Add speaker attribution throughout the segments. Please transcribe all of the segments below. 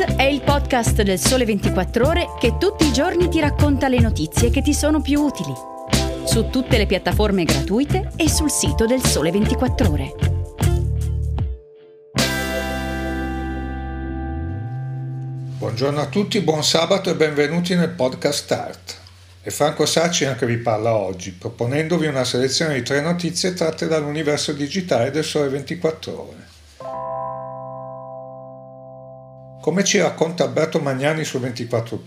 Speaker 1: È il podcast del Sole 24 Ore che tutti i giorni ti racconta le notizie che ti sono più utili. Su tutte le piattaforme gratuite e sul sito del Sole 24 Ore.
Speaker 2: Buongiorno a tutti, buon sabato e benvenuti nel podcast Start. È Franco Sacci che vi parla oggi, proponendovi una selezione di tre notizie tratte dall'universo digitale del Sole 24 Ore. Come ci racconta Alberto Magnani su 24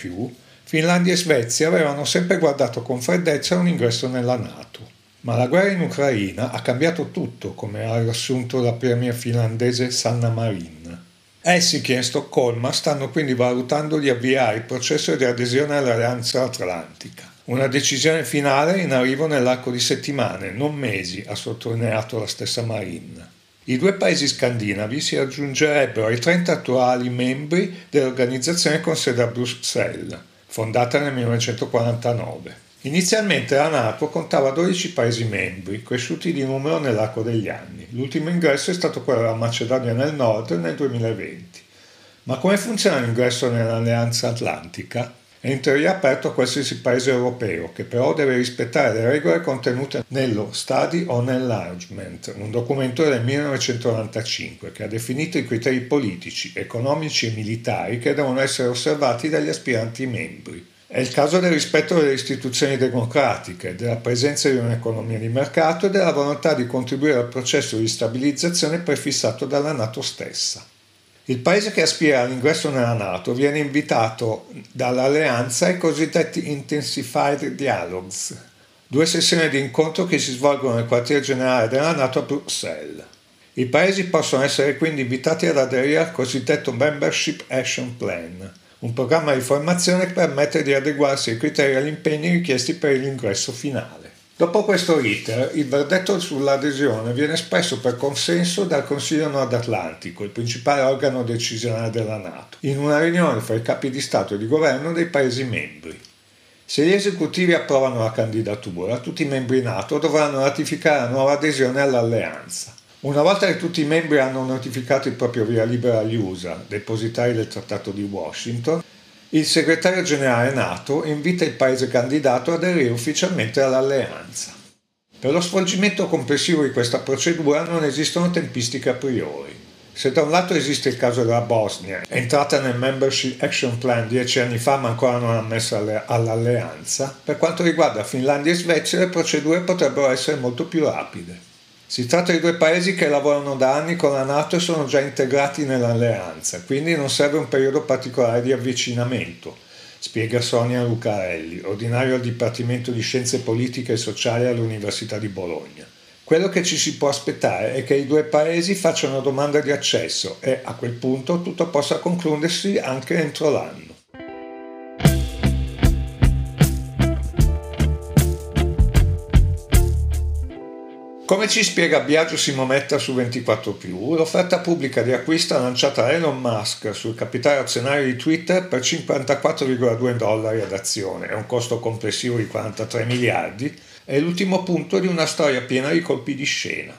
Speaker 2: Finlandia e Svezia avevano sempre guardato con freddezza un ingresso nella Nato. Ma la guerra in Ucraina ha cambiato tutto, come ha riassunto la premier finlandese Sanna Marin. Helsinki e Stoccolma stanno quindi valutando di avviare il processo di adesione all'Alleanza Atlantica. Una decisione finale in arrivo nell'arco di settimane, non mesi, ha sottolineato la stessa Marin. I due paesi scandinavi si aggiungerebbero ai 30 attuali membri dell'organizzazione con sede a Bruxelles, fondata nel 1949. Inizialmente la Nato contava 12 Paesi membri, cresciuti di numero nell'arco degli anni. L'ultimo ingresso è stato quello della Macedonia nel nord nel 2020. Ma come funziona l'ingresso nell'Alleanza Atlantica? È in teoria aperto a qualsiasi paese europeo, che però deve rispettare le regole contenute nello Study on Enlargement, un documento del 1995 che ha definito i criteri politici, economici e militari che devono essere osservati dagli aspiranti membri. È il caso del rispetto delle istituzioni democratiche, della presenza di un'economia di mercato e della volontà di contribuire al processo di stabilizzazione prefissato dalla Nato stessa. Il paese che aspira all'ingresso nella Nato viene invitato dall'alleanza ai cosiddetti Intensified Dialogues, due sessioni di incontro che si svolgono nel quartiere generale della Nato a Bruxelles. I paesi possono essere quindi invitati ad aderire al cosiddetto Membership Action Plan, un programma di formazione che permette di adeguarsi ai criteri e agli impegni richiesti per l'ingresso finale. Dopo questo iter, il verdetto sull'adesione viene espresso per consenso dal Consiglio Nord Atlantico, il principale organo decisionale della Nato, in una riunione fra i capi di Stato e di governo dei Paesi membri. Se gli esecutivi approvano la candidatura, tutti i membri NATO dovranno ratificare la nuova adesione all'alleanza. Una volta che tutti i membri hanno notificato il proprio via libera agli USA, depositari del Trattato di Washington, il segretario generale NATO invita il paese candidato ad aderire ufficialmente all'alleanza. Per lo svolgimento complessivo di questa procedura non esistono tempistiche a priori. Se da un lato esiste il caso della Bosnia, entrata nel Membership Action Plan dieci anni fa ma ancora non ammessa all'alleanza, per quanto riguarda Finlandia e Svezia le procedure potrebbero essere molto più rapide. Si tratta di due paesi che lavorano da anni con la Nato e sono già integrati nell'alleanza, quindi non serve un periodo particolare di avvicinamento, spiega Sonia Lucarelli, ordinario al Dipartimento di Scienze Politiche e Sociali all'Università di Bologna. Quello che ci si può aspettare è che i due paesi facciano domanda di accesso e a quel punto tutto possa concludersi anche entro l'anno. Come ci spiega Biagio Simometta su 24 l'offerta pubblica di acquisto lanciata da Elon Musk sul capitale azionario di Twitter per 54,2 dollari ad azione e un costo complessivo di 43 miliardi è l'ultimo punto di una storia piena di colpi di scena.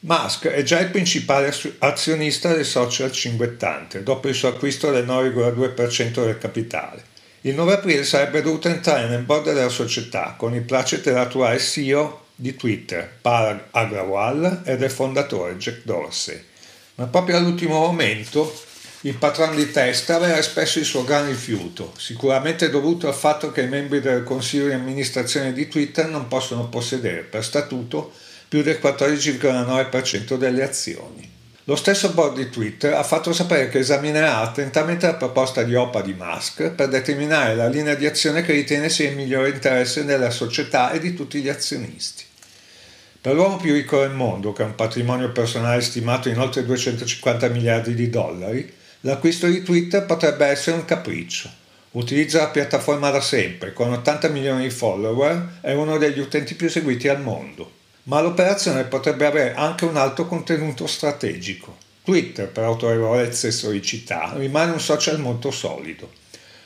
Speaker 2: Musk è già il principale azionista del social cinguettante, dopo il suo acquisto del 9,2% del capitale. Il 9 aprile sarebbe dovuto entrare nel board della società con il placet dell'attuale CEO di Twitter, Parag Agrawal e del fondatore Jack Dorsey. Ma proprio all'ultimo momento il patrono di testa aveva espresso il suo gran rifiuto, sicuramente dovuto al fatto che i membri del consiglio di amministrazione di Twitter non possono possedere per statuto più del 14,9% delle azioni. Lo stesso board di Twitter ha fatto sapere che esaminerà attentamente la proposta di OPA di Musk per determinare la linea di azione che ritiene sia il migliore interesse della società e di tutti gli azionisti. Per l'uomo più ricco del mondo, che ha un patrimonio personale stimato in oltre 250 miliardi di dollari, l'acquisto di Twitter potrebbe essere un capriccio. Utilizza la piattaforma da sempre, con 80 milioni di follower, è uno degli utenti più seguiti al mondo. Ma l'operazione potrebbe avere anche un alto contenuto strategico. Twitter, per autorevolezza e storicità, rimane un social molto solido.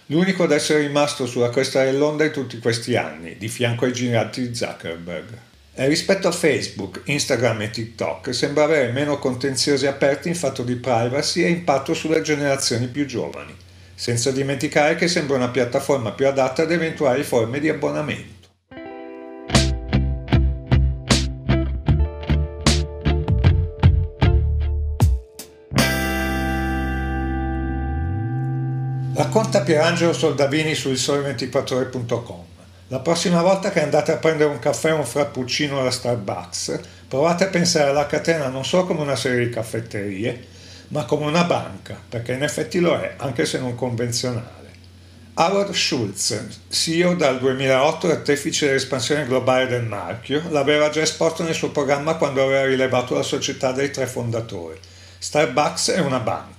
Speaker 2: L'unico ad essere rimasto sulla cresta dell'onda in tutti questi anni, di fianco ai giganti di Zuckerberg. E rispetto a Facebook, Instagram e TikTok sembra avere meno contenziosi aperti in fatto di privacy e impatto sulle generazioni più giovani, senza dimenticare che sembra una piattaforma più adatta ad eventuali forme di abbonamento. Racconta Pierangelo Soldavini su il sole24ore.com. La prossima volta che andate a prendere un caffè o un frappuccino alla Starbucks, provate a pensare alla catena non solo come una serie di caffetterie, ma come una banca, perché in effetti lo è, anche se non convenzionale. Howard Schultz, CEO dal 2008 e artefice dell'espansione globale del marchio, l'aveva già esposto nel suo programma quando aveva rilevato la società dei tre fondatori. Starbucks è una banca.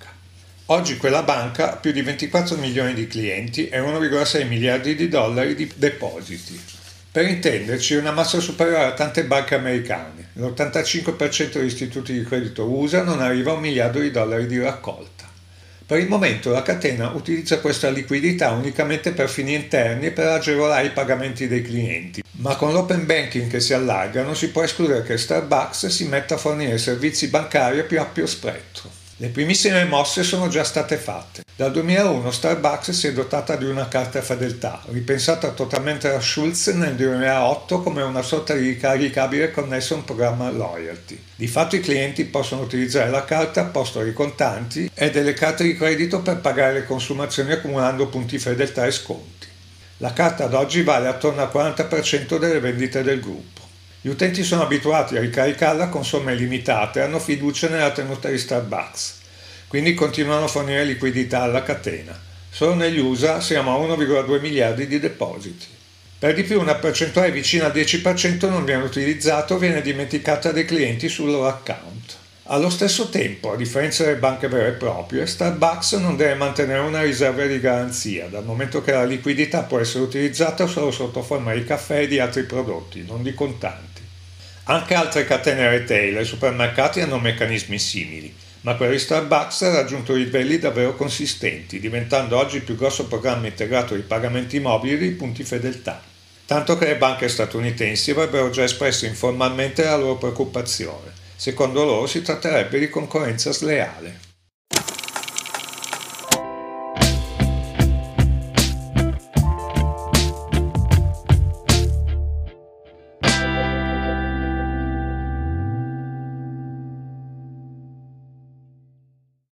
Speaker 2: Oggi quella banca ha più di 24 milioni di clienti e 1,6 miliardi di dollari di depositi. Per intenderci, è una massa superiore a tante banche americane. L'85% degli istituti di credito USA non arriva a un miliardo di dollari di raccolta. Per il momento la catena utilizza questa liquidità unicamente per fini interni e per agevolare i pagamenti dei clienti, ma con l'open banking che si allarga non si può escludere che Starbucks si metta a fornire servizi bancari a più ampio spettro. Le primissime mosse sono già state fatte. Dal 2001 Starbucks si è dotata di una carta fedeltà, ripensata totalmente da Schulz nel 2008 come una sorta di ricaricabile connesso a un programma loyalty. Di fatto i clienti possono utilizzare la carta a posto dei contanti e delle carte di credito per pagare le consumazioni accumulando punti fedeltà e sconti. La carta ad oggi vale attorno al 40% delle vendite del gruppo. Gli utenti sono abituati a ricaricarla con somme limitate e hanno fiducia nella tenuta di Starbucks, quindi continuano a fornire liquidità alla catena. Solo negli USA siamo a 1,2 miliardi di depositi. Per di più una percentuale vicina al 10% non viene utilizzata o viene dimenticata dai clienti sul loro account. Allo stesso tempo, a differenza delle banche vere e proprie, Starbucks non deve mantenere una riserva di garanzia, dal momento che la liquidità può essere utilizzata solo sotto forma di caffè e di altri prodotti, non di contanti. Anche altre catene retail e supermercati hanno meccanismi simili, ma quello di Starbucks ha raggiunto livelli davvero consistenti, diventando oggi il più grosso programma integrato di pagamenti mobili di punti fedeltà. Tanto che le banche statunitensi avrebbero già espresso informalmente la loro preoccupazione. Secondo loro si tratterebbe di concorrenza sleale.